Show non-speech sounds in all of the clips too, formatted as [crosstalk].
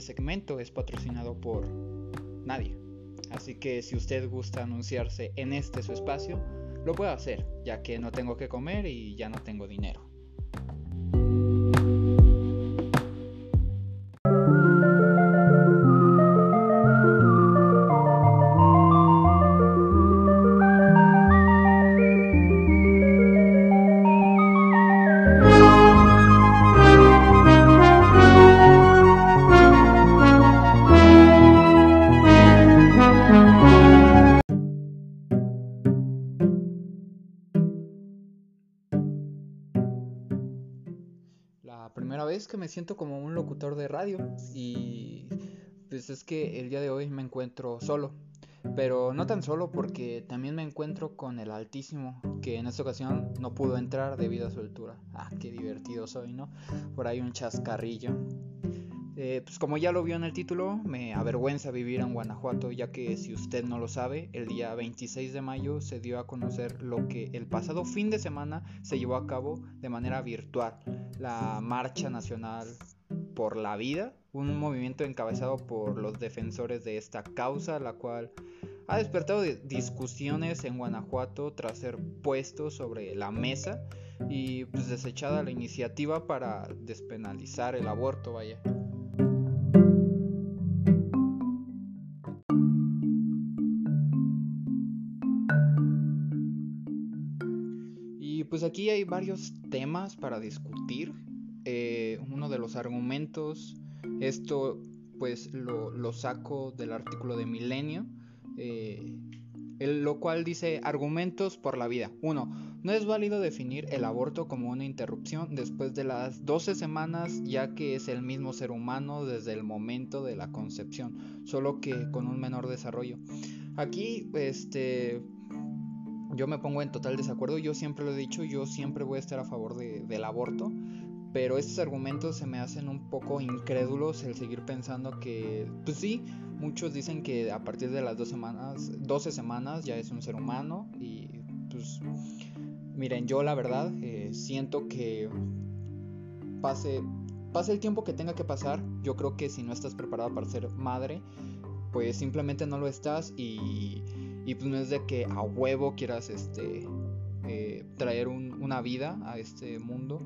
este segmento es patrocinado por nadie. Así que si usted gusta anunciarse en este su espacio, lo puedo hacer, ya que no tengo que comer y ya no tengo dinero. Primera vez que me siento como un locutor de radio y pues es que el día de hoy me encuentro solo. Pero no tan solo porque también me encuentro con el Altísimo, que en esta ocasión no pudo entrar debido a su altura. Ah, qué divertido soy, ¿no? Por ahí un chascarrillo. Eh, pues como ya lo vio en el título, me avergüenza vivir en Guanajuato, ya que si usted no lo sabe, el día 26 de mayo se dio a conocer lo que el pasado fin de semana se llevó a cabo de manera virtual, la Marcha Nacional por la Vida, un movimiento encabezado por los defensores de esta causa, la cual ha despertado discusiones en Guanajuato tras ser puesto sobre la mesa y pues desechada la iniciativa para despenalizar el aborto, vaya. Aquí hay varios temas para discutir. Eh, uno de los argumentos, esto pues lo, saco del artículo de Milenio, eh, lo cual dice argumentos por la vida. Uno, no es válido definir el aborto como una interrupción después de las 12 semanas ya que es el mismo ser humano desde el momento de la concepción, solo que con un menor desarrollo. Aquí, este, yo me pongo en total desacuerdo, yo siempre lo he dicho, yo siempre voy a estar a favor del aborto, pero estos argumentos se me hacen un poco incrédulos el seguir pensando que, pues sí, muchos dicen que a partir de las dos semanas, 12 semanas ya es un ser humano y pues miren, yo la verdad eh, siento que pase, pase el tiempo que tenga que pasar, yo creo que si no estás preparada para ser madre, pues simplemente no lo estás y y pues no es de que a huevo quieras este, eh, traer una vida a este mundo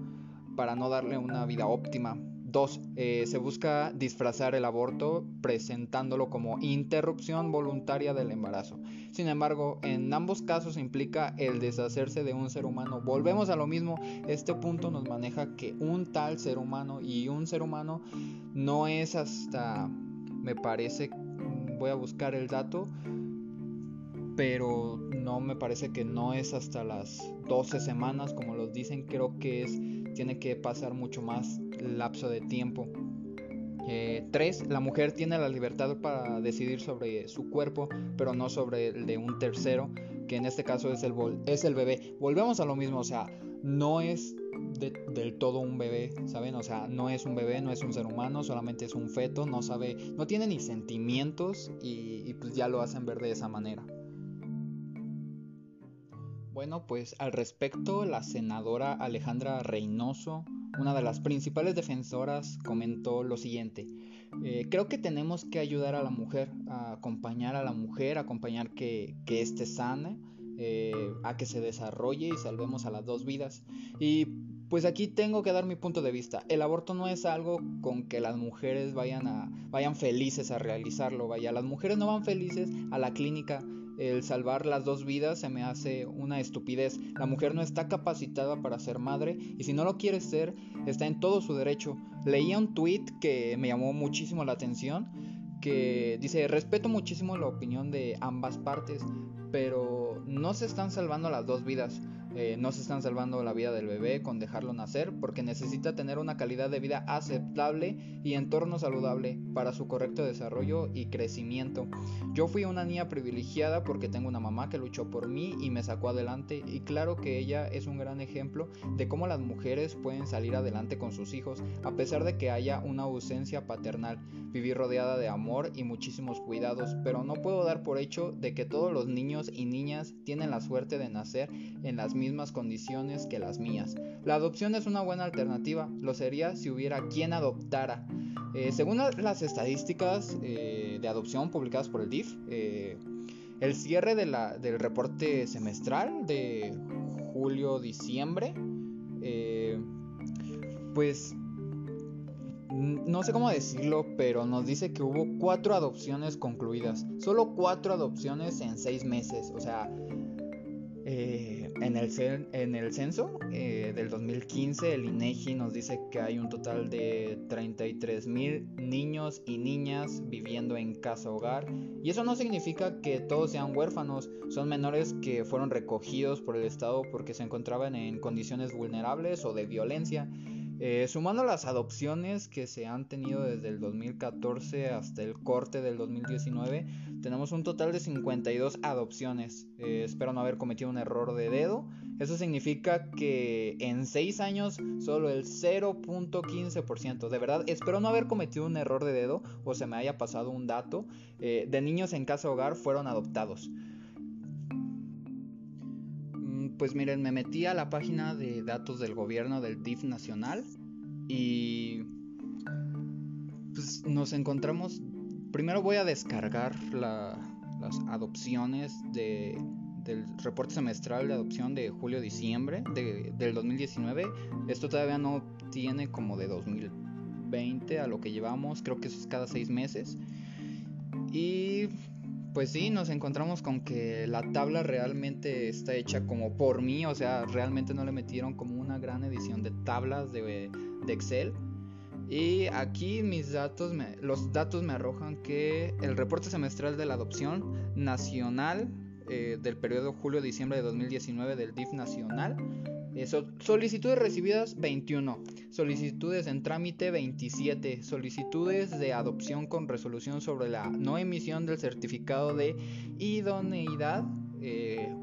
para no darle una vida óptima. Dos, eh, se busca disfrazar el aborto presentándolo como interrupción voluntaria del embarazo. Sin embargo, en ambos casos implica el deshacerse de un ser humano. Volvemos a lo mismo, este punto nos maneja que un tal ser humano y un ser humano no es hasta, me parece, voy a buscar el dato, pero no me parece que no es hasta las 12 semanas como los dicen, creo que es tiene que pasar mucho más lapso de tiempo. 3. Eh, la mujer tiene la libertad para decidir sobre su cuerpo, pero no sobre el de un tercero, que en este caso es el, es el bebé. Volvemos a lo mismo, o sea, no es del todo un bebé, ¿saben? O sea, no es un bebé, no es un ser humano, solamente es un feto, no sabe, no tiene ni sentimientos y pues ya lo hacen ver de esa manera. Bueno, pues al respecto, la senadora Alejandra Reynoso, una de las principales defensoras, comentó lo siguiente. Eh, creo que tenemos que ayudar a la mujer, a acompañar a la mujer, acompañar que, que éste sane, eh, a que se desarrolle y salvemos a las dos vidas. Y pues aquí tengo que dar mi punto de vista. El aborto no es algo con que las mujeres vayan, a, vayan felices a realizarlo. Vaya, las mujeres no van felices a la clínica el salvar las dos vidas se me hace una estupidez. La mujer no está capacitada para ser madre y si no lo quiere ser, está en todo su derecho. Leía un tweet que me llamó muchísimo la atención que dice, respeto muchísimo la opinión de ambas partes, pero no se están salvando las dos vidas. Eh, no se están salvando la vida del bebé con dejarlo nacer porque necesita tener una calidad de vida aceptable y entorno saludable para su correcto desarrollo y crecimiento. Yo fui una niña privilegiada porque tengo una mamá que luchó por mí y me sacó adelante y claro que ella es un gran ejemplo de cómo las mujeres pueden salir adelante con sus hijos a pesar de que haya una ausencia paternal. Viví rodeada de amor y muchísimos cuidados, pero no puedo dar por hecho de que todos los niños y niñas tienen la suerte de nacer en las mismas mismas condiciones que las mías. La adopción es una buena alternativa, lo sería si hubiera quien adoptara. Eh, según las estadísticas eh, de adopción publicadas por el DIF, eh, el cierre del reporte semestral de julio-diciembre, pues no sé cómo decirlo, pero nos dice que hubo cuatro adopciones concluidas. Solo cuatro adopciones en seis meses. O sea, eh, en, el en el censo eh, del 2015, el INEGI e nos dice que hay un total de 33 mil niños y niñas viviendo en casa hogar. Y eso no significa que todos sean huérfanos, son menores que fueron recogidos por el Estado porque se encontraban en condiciones vulnerables o de violencia. Eh, sumando las adopciones que se han tenido desde el 2014 hasta el corte del 2019, tenemos un total de 52 adopciones. Eh, espero no haber cometido un error de dedo. Eso significa que en 6 años solo el 0.15%, de verdad, espero no haber cometido un error de dedo o se me haya pasado un dato, eh, de niños en casa hogar fueron adoptados pues miren, me metí a la página de datos del gobierno del DIF nacional y pues nos encontramos, primero voy a descargar las adopciones de, del reporte semestral de adopción de julio-diciembre de, del 2019. Esto todavía no tiene como de 2020 a lo que llevamos, creo que eso es cada seis meses. Y pues sí, nos encontramos con que la tabla realmente está hecha como por mí, o sea, realmente no le metieron como una gran edición de tablas de, Excel. Y aquí mis datos, los datos me arrojan que el reporte semestral de la adopción nacional eh, del periodo julio-diciembre de 2019 del DIF nacional solicitudes recibidas 21, solicitudes en trámite 27, solicitudes de adopción con resolución sobre la no emisión del certificado de idoneidad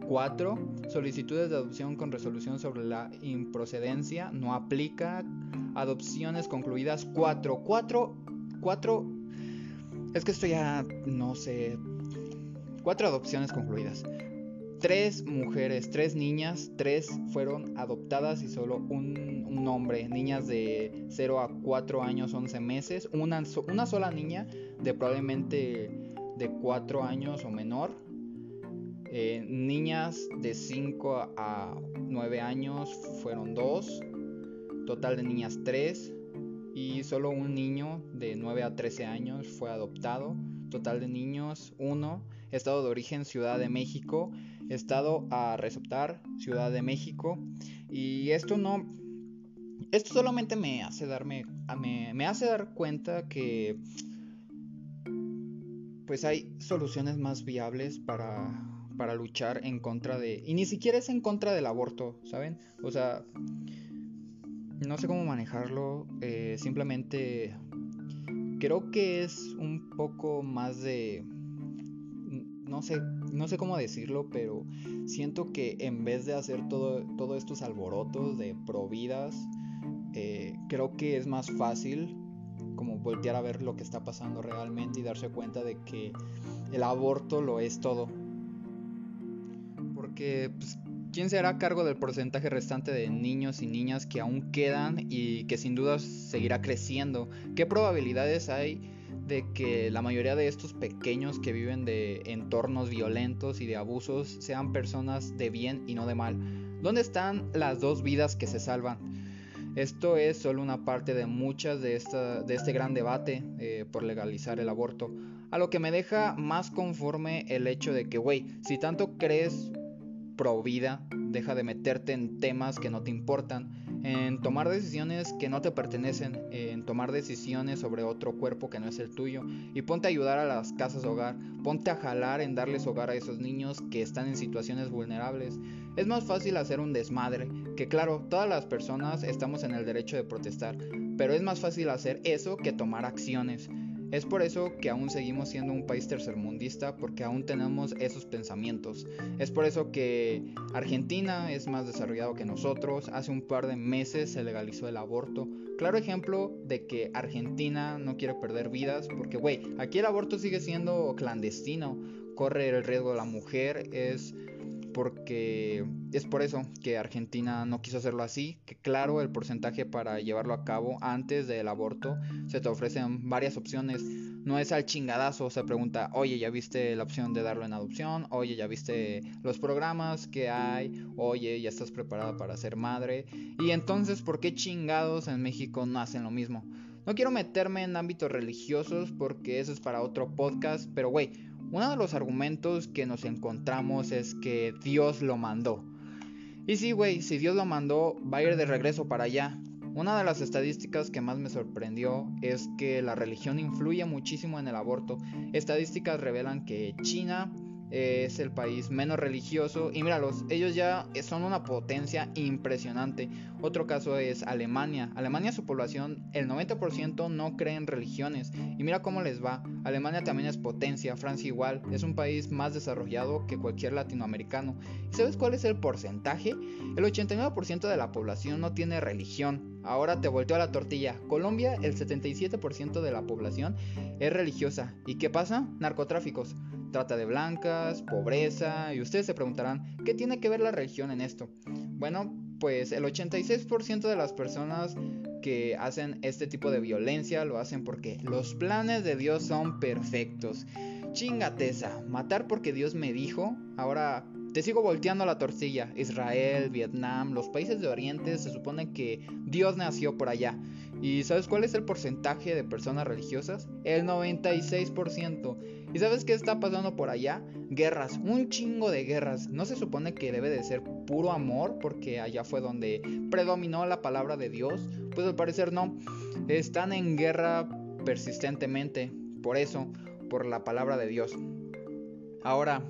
4, eh, solicitudes de adopción con resolución sobre la improcedencia no aplica, adopciones concluidas 4, 4, 4, es que esto ya no sé, 4 adopciones concluidas tres mujeres, tres niñas, tres fueron adoptadas y solo un, hombre, niñas de 0 a 4 años, 11 meses, una, sola niña de probablemente de 4 años o menor, eh, niñas de 5 a 9 años fueron dos, total de niñas 3 y solo un niño de 9 a 13 años fue adoptado, total de niños 1, estado de origen Ciudad de México estado a receptar Ciudad de México. Y esto no esto solamente me hace darme me, me hace dar cuenta que pues hay soluciones más viables para para luchar en contra de y ni siquiera es en contra del aborto saben o sea no sé cómo manejarlo eh, simplemente creo que es un poco más de no sé, no sé cómo decirlo, pero siento que en vez de hacer todo, todos estos alborotos de providas, eh, creo que es más fácil como voltear a ver lo que está pasando realmente y darse cuenta de que el aborto lo es todo. Porque, pues, ¿quién se hará cargo del porcentaje restante de niños y niñas que aún quedan y que sin duda seguirá creciendo? ¿Qué probabilidades hay? De que la mayoría de estos pequeños que viven de entornos violentos y de abusos sean personas de bien y no de mal. ¿Dónde están las dos vidas que se salvan? Esto es solo una parte de muchas de, esta, de este gran debate eh, por legalizar el aborto. A lo que me deja más conforme el hecho de que, güey, si tanto crees pro vida, deja de meterte en temas que no te importan en tomar decisiones que no te pertenecen, en tomar decisiones sobre otro cuerpo que no es el tuyo y ponte a ayudar a las casas hogar, ponte a jalar en darles hogar a esos niños que están en situaciones vulnerables. Es más fácil hacer un desmadre, que claro, todas las personas estamos en el derecho de protestar, pero es más fácil hacer eso que tomar acciones. Es por eso que aún seguimos siendo un país tercermundista, porque aún tenemos esos pensamientos. Es por eso que Argentina es más desarrollado que nosotros. Hace un par de meses se legalizó el aborto. Claro ejemplo de que Argentina no quiere perder vidas, porque, güey, aquí el aborto sigue siendo clandestino. Corre el riesgo de la mujer, es porque es por eso que Argentina no quiso hacerlo así, que claro, el porcentaje para llevarlo a cabo antes del aborto se te ofrecen varias opciones, no es al chingadazo, se pregunta, oye, ¿ya viste la opción de darlo en adopción? Oye, ¿ya viste los programas que hay? Oye, ¿ya estás preparada para ser madre? Y entonces, ¿por qué chingados en México no hacen lo mismo? No quiero meterme en ámbitos religiosos porque eso es para otro podcast, pero güey, uno de los argumentos que nos encontramos es que Dios lo mandó. Y sí, güey, si Dios lo mandó, va a ir de regreso para allá. Una de las estadísticas que más me sorprendió es que la religión influye muchísimo en el aborto. Estadísticas revelan que China es el país menos religioso y míralos, ellos ya son una potencia impresionante. Otro caso es Alemania. Alemania su población, el 90% no cree en religiones y mira cómo les va. Alemania también es potencia, Francia igual, es un país más desarrollado que cualquier latinoamericano. ¿Y sabes cuál es el porcentaje? El 89% de la población no tiene religión. Ahora te volteo a la tortilla. Colombia, el 77% de la población es religiosa. ¿Y qué pasa? Narcotráficos trata de blancas, pobreza, y ustedes se preguntarán, ¿qué tiene que ver la religión en esto? Bueno, pues el 86% de las personas que hacen este tipo de violencia lo hacen porque los planes de Dios son perfectos. Chingateza, matar porque Dios me dijo, ahora te sigo volteando la tortilla. Israel, Vietnam, los países de Oriente se supone que Dios nació por allá. ¿Y sabes cuál es el porcentaje de personas religiosas? El 96%. ¿Y sabes qué está pasando por allá? Guerras, un chingo de guerras. No se supone que debe de ser puro amor porque allá fue donde predominó la palabra de Dios. Pues al parecer no. Están en guerra persistentemente. Por eso, por la palabra de Dios. Ahora,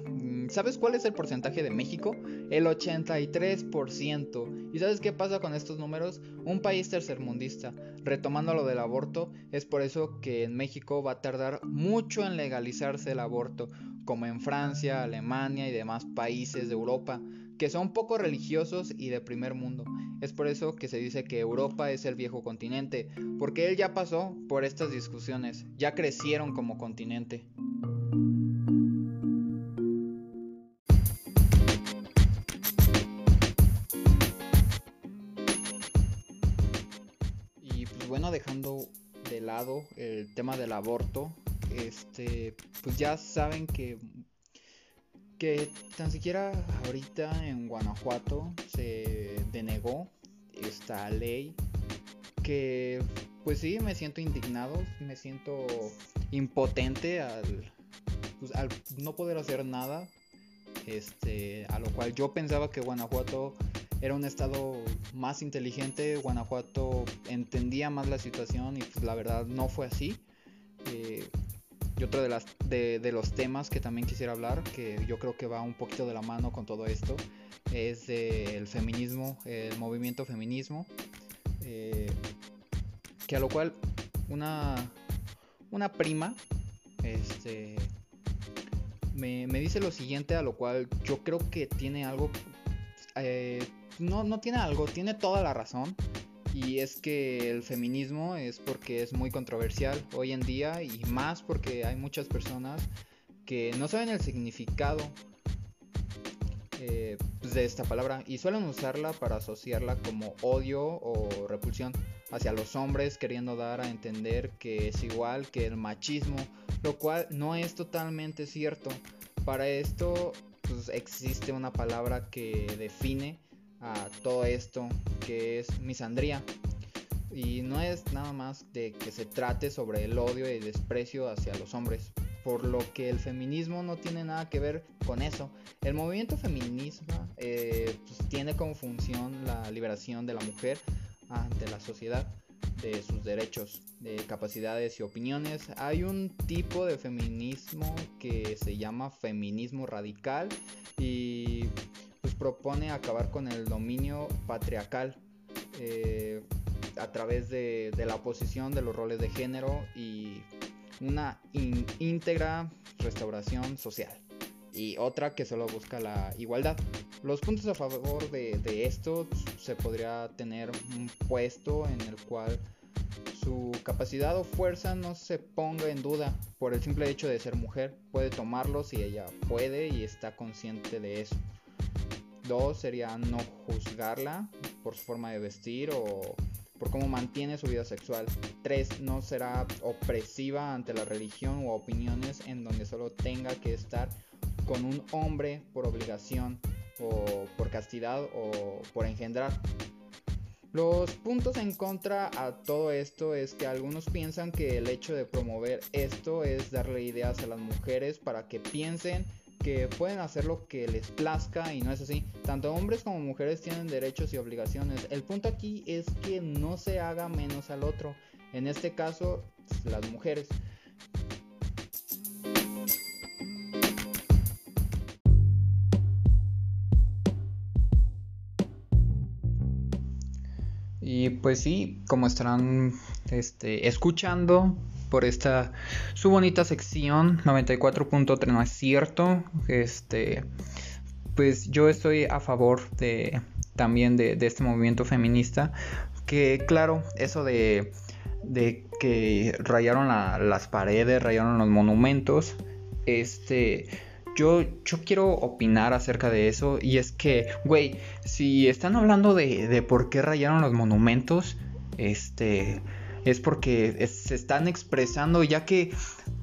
¿Sabes cuál es el porcentaje de México? El 83%. ¿Y sabes qué pasa con estos números? Un país tercermundista. Retomando lo del aborto, es por eso que en México va a tardar mucho en legalizarse el aborto, como en Francia, Alemania y demás países de Europa, que son poco religiosos y de primer mundo. Es por eso que se dice que Europa es el viejo continente, porque él ya pasó por estas discusiones, ya crecieron como continente. El tema del aborto, este, pues ya saben que que tan siquiera ahorita en Guanajuato se denegó esta ley que pues sí me siento indignado, me siento impotente al, pues, al no poder hacer nada, este, a lo cual yo pensaba que Guanajuato era un estado más inteligente, Guanajuato entendía más la situación y pues la verdad no fue así. Eh, y otro de, las, de, los temas que también quisiera hablar, que yo creo que va un poquito de la mano con todo esto, es el feminismo, el movimiento feminismo, eh, que a lo cual una, una prima este, me, me, dice lo siguiente, a lo cual yo creo que tiene algo... Eh, no, no tiene algo, tiene toda la razón. Y es que el feminismo es porque es muy controversial hoy en día y más porque hay muchas personas que no saben el significado eh, pues, de esta palabra y suelen usarla para asociarla como odio o repulsión hacia los hombres queriendo dar a entender que es igual que el machismo, lo cual no es totalmente cierto. Para esto pues, existe una palabra que define a todo esto que es misandría. Y no es nada más de que se trate sobre el odio y el desprecio hacia los hombres, por lo que el feminismo no tiene nada que ver con eso. El movimiento feminista eh, pues, tiene como función la liberación de la mujer ante la sociedad de sus derechos, de capacidades y opiniones. Hay un tipo de feminismo que se llama feminismo radical y propone acabar con el dominio patriarcal eh, a través de, la oposición de los roles de género y una íntegra restauración social y otra que solo busca la igualdad. Los puntos a favor de, de, esto se podría tener un puesto en el cual su capacidad o fuerza no se ponga en duda por el simple hecho de ser mujer. Puede tomarlo si ella puede y está consciente de eso. Dos sería no juzgarla por su forma de vestir o por cómo mantiene su vida sexual. Tres, no será opresiva ante la religión u opiniones en donde solo tenga que estar con un hombre por obligación o por castidad o por engendrar. Los puntos en contra a todo esto es que algunos piensan que el hecho de promover esto es darle ideas a las mujeres para que piensen que pueden hacer lo que les plazca y no es así. Tanto hombres como mujeres tienen derechos y obligaciones. El punto aquí es que no se haga menos al otro. En este caso, las mujeres. Y pues sí, como estarán este, escuchando, por esta su bonita sección 94.3 no es cierto este pues yo estoy a favor de también de, este movimiento feminista que claro eso de de que rayaron las paredes rayaron los monumentos este yo, yo quiero opinar acerca de eso y es que, güey, si están hablando de, de por qué rayaron los monumentos, este, es porque se están expresando, ya que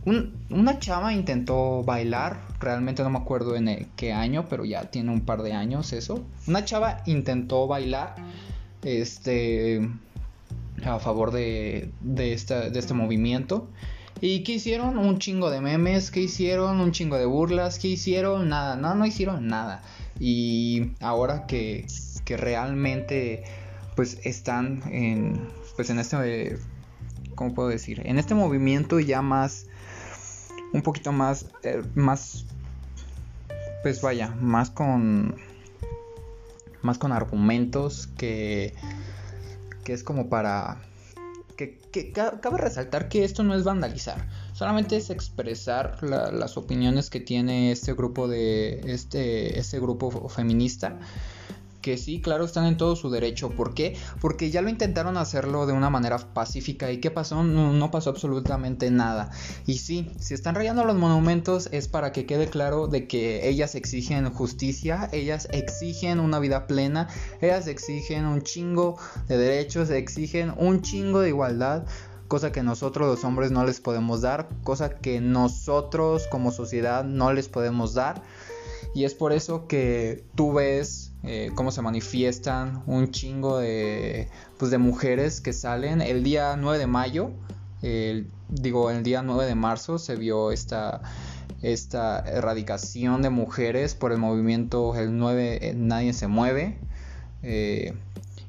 una chava intentó bailar, realmente no me acuerdo en qué año, pero ya tiene un par de años eso. Una chava intentó bailar este a favor de, de, este movimiento. ¿Y qué hicieron? Un chingo de memes, ¿qué hicieron? Un chingo de burlas, ¿qué hicieron? Nada, no, no hicieron nada. Y ahora que realmente pues están en, pues en este, ¿cómo puedo decir? En este movimiento ya más, un poquito más, eh, más, pues vaya, más con, más con argumentos que, que es como para, que cabe resaltar que esto no es vandalizar, solamente es expresar las opiniones que tiene este grupo de, este, este grupo feminista que sí, claro, están en todo su derecho. ¿Por qué? Porque ya lo intentaron hacerlo de una manera pacífica. ¿Y qué pasó? No, pasó absolutamente nada. Y sí, si están rayando los monumentos es para que quede claro de que ellas exigen justicia, ellas exigen una vida plena, ellas exigen un chingo de derechos, exigen un chingo de igualdad cosa que nosotros los hombres no les podemos dar, cosa que nosotros como sociedad no les podemos dar. Y es por eso que tú ves eh, cómo se manifiestan un chingo de, pues, de mujeres que salen. El día 9 de mayo, digo, el día 9 de marzo se vio esta, esta erradicación de mujeres por el movimiento el 9 eh, Nadie se mueve. Eh,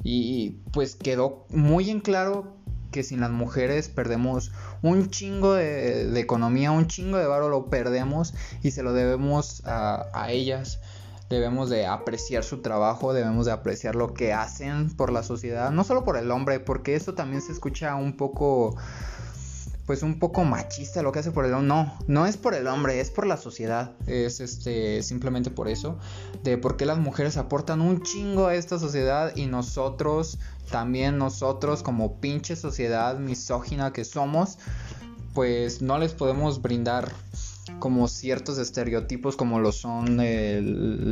y pues quedó muy en claro que sin las mujeres perdemos un chingo de, economía, un chingo de varo lo perdemos y se lo debemos a, a ellas. Debemos de apreciar su trabajo, debemos de apreciar lo que hacen por la sociedad, no solo por el hombre, porque eso también se escucha un poco pues un poco machista lo que hace por el hombre. No, no es por el hombre, es por la sociedad. Es este simplemente por eso. De por qué las mujeres aportan un chingo a esta sociedad y nosotros, también nosotros como pinche sociedad misógina que somos, pues no les podemos brindar como ciertos estereotipos como lo son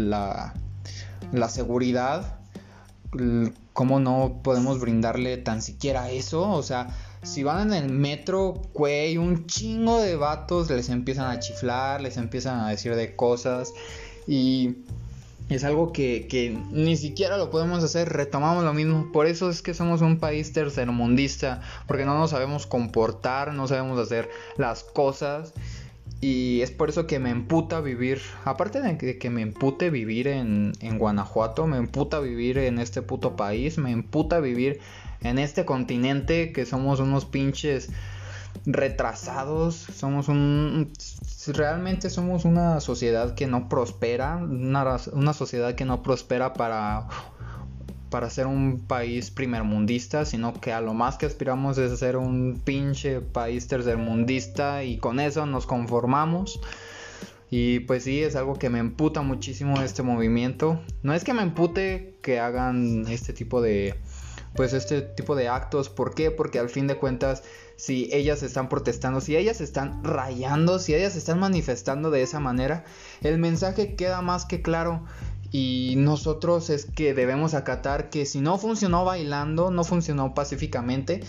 la, la seguridad. ¿Cómo no podemos brindarle tan siquiera eso? O sea, si van en el metro, güey, un chingo de vatos les empiezan a chiflar, les empiezan a decir de cosas. Y es algo que, que, ni siquiera lo podemos hacer, retomamos lo mismo. Por eso es que somos un país tercermundista, porque no nos sabemos comportar, no sabemos hacer las cosas. Y es por eso que me emputa vivir, aparte de que, me empute vivir en, en, Guanajuato, me emputa vivir en este puto país, me emputa vivir en este continente que somos unos pinches retrasados, somos un... Realmente somos una sociedad que no prospera, una, sociedad que no prospera para para ser un país primermundista, sino que a lo más que aspiramos es ser un pinche país tercermundista y con eso nos conformamos. Y pues sí, es algo que me emputa muchísimo este movimiento. No es que me empute que hagan este tipo de pues este tipo de actos, ¿por qué? Porque al fin de cuentas si ellas están protestando, si ellas están rayando, si ellas están manifestando de esa manera, el mensaje queda más que claro Y nosotros es que debemos acatar que si no funcionó bailando, no funcionó pacíficamente,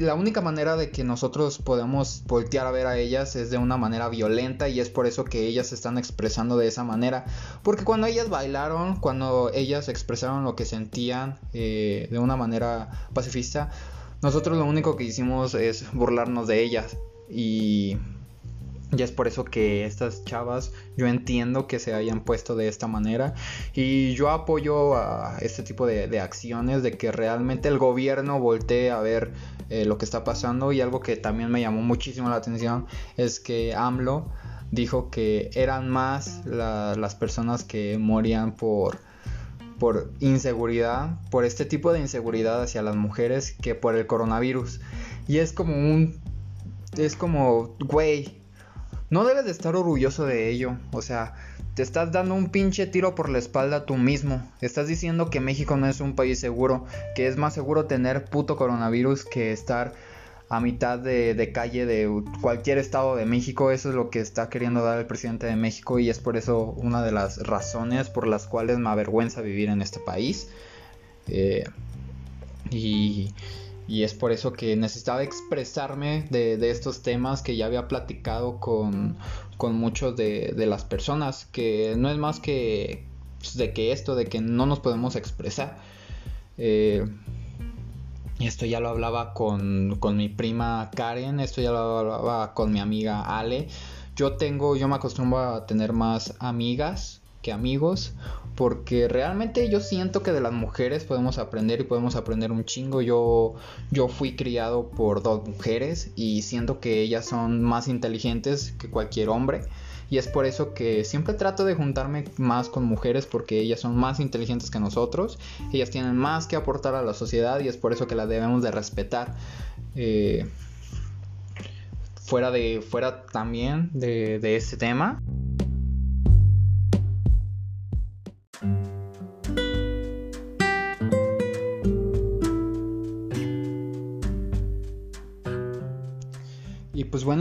la única manera de que nosotros podemos voltear a ver a ellas es de una manera violenta y es por eso que ellas se están expresando de esa manera. Porque cuando ellas bailaron, cuando ellas expresaron lo que sentían eh, de una manera pacifista, nosotros lo único que hicimos es burlarnos de ellas. Y y es por eso que estas chavas yo entiendo que se hayan puesto de esta manera y yo apoyo a este tipo de, acciones de que realmente el gobierno voltee a ver eh, lo que está pasando y algo que también me llamó muchísimo la atención es que AMLO dijo que eran más las personas que morían por, por inseguridad, por este tipo de inseguridad hacia las mujeres que por el coronavirus. Y es como un... Es como, güey, no debes de estar orgulloso de ello. O sea, te estás dando un pinche tiro por la espalda tú mismo. Estás diciendo que México no es un país seguro, que es más seguro tener puto coronavirus que estar a mitad de, calle de cualquier estado de México. Eso es lo que está queriendo dar el presidente de México y es por eso una de las razones por las cuales me avergüenza vivir en este país. Eh, y y es por eso que necesitaba expresarme de, estos temas que ya había platicado con, con muchos de, las personas, que no es más que pues, de que esto, de que no nos podemos expresar. Eh, esto ya lo hablaba con, con, mi prima Karen, esto ya lo hablaba con mi amiga Ale. Yo tengo, yo me acostumbro a tener más amigas que amigos porque realmente yo siento que de las mujeres podemos aprender y podemos aprender un chingo. Yo, yo fui criado por dos mujeres y siento que ellas son más inteligentes que cualquier hombre. Y es por eso que siempre trato de juntarme más con mujeres porque ellas son más inteligentes que nosotros. Ellas tienen más que aportar a la sociedad y es por eso que las debemos de respetar. Eh, fuera de fuera también de, de este tema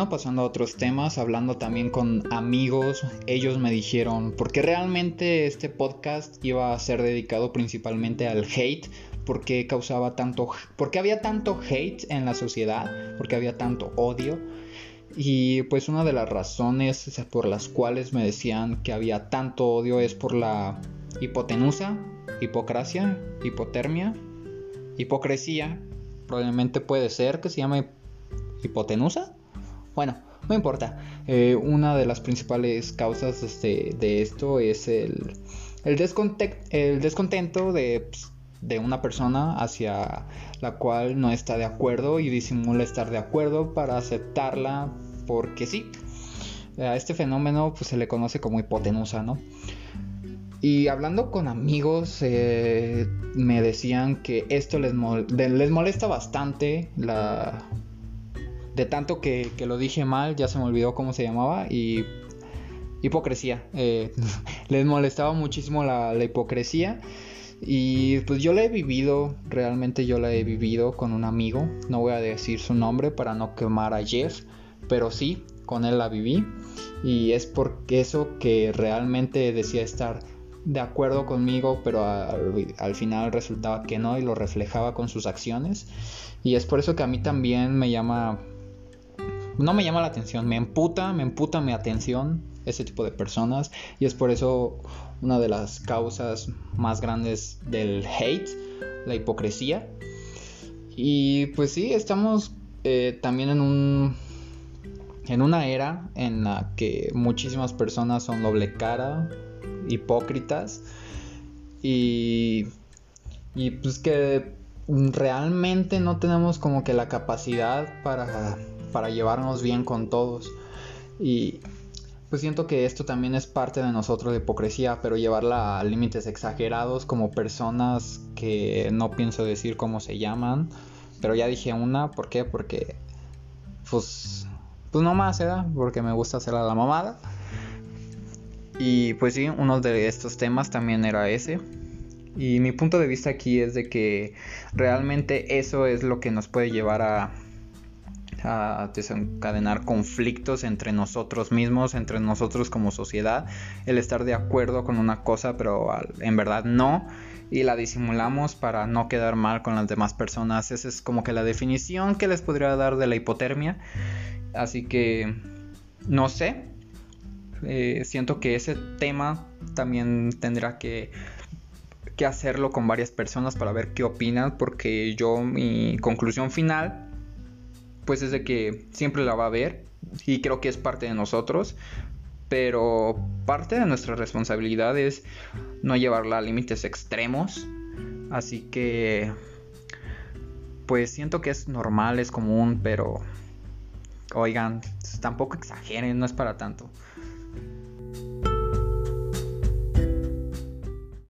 pasando a otros temas, hablando también con amigos, ellos me dijeron, porque realmente este podcast iba a ser dedicado principalmente al hate, porque causaba tanto, porque había tanto hate en la sociedad, porque había tanto odio. Y pues una de las razones por las cuales me decían que había tanto odio es por la hipotenusa, hipocracia, hipotermia, hipocresía. Probablemente puede ser que se llame hipotenusa. Bueno, no importa. Eh, una de las principales causas este, de esto es el, descontento de, pues, de, una persona hacia la cual no está de acuerdo y disimula estar de acuerdo para aceptarla porque sí. A este fenómeno pues, se le conoce como hipotenusa, ¿no? Y hablando con amigos, eh, me decían que esto les, les molesta bastante la, de tanto que, lo dije mal, ya se me olvidó cómo se llamaba y hipocresía. Eh, [laughs] les molestaba muchísimo la, hipocresía. Y pues yo la he vivido, realmente yo la he vivido con un amigo. No voy a decir su nombre para no quemar a Jeff, pero sí, con él la viví. Y es por eso que realmente decía estar de acuerdo conmigo, pero al final resultaba que no y lo reflejaba con sus acciones. Y es por eso que a mí también me llama no me llama la atención, me emputa, me emputa mi atención ese tipo de personas y es por eso una de las causas más grandes del hate, la hipocresía. Y pues sí, estamos eh, también en un en una era en la que muchísimas personas son doble cara, hipócritas y y pues que realmente no tenemos como que la capacidad para para llevarnos bien con todos. Y pues siento que esto también es parte de nosotros de hipocresía, pero llevarla a límites exagerados como personas que no pienso decir cómo se llaman, pero ya dije una, ¿por qué? Porque pues pues no más, ¿eh? Porque me gusta hacer a la mamada. Y pues sí, uno de estos temas también era ese. Y mi punto de vista aquí es de que realmente eso es lo que nos puede llevar a a desencadenar conflictos entre nosotros mismos, entre nosotros como sociedad, el estar de acuerdo con una cosa pero en verdad no y la disimulamos para no quedar mal con las demás personas. Esa es como que la definición que les podría dar de la hipotermia. Así que no sé. Eh, siento que ese tema también tendrá que, que hacerlo con varias personas para ver qué opinan. Porque yo mi conclusión final pues es de que siempre la va a haber y creo que es parte de nosotros, pero parte de nuestra responsabilidad es no llevarla a límites extremos, así que pues siento que es normal, es común, pero oigan, tampoco exageren, no es para tanto.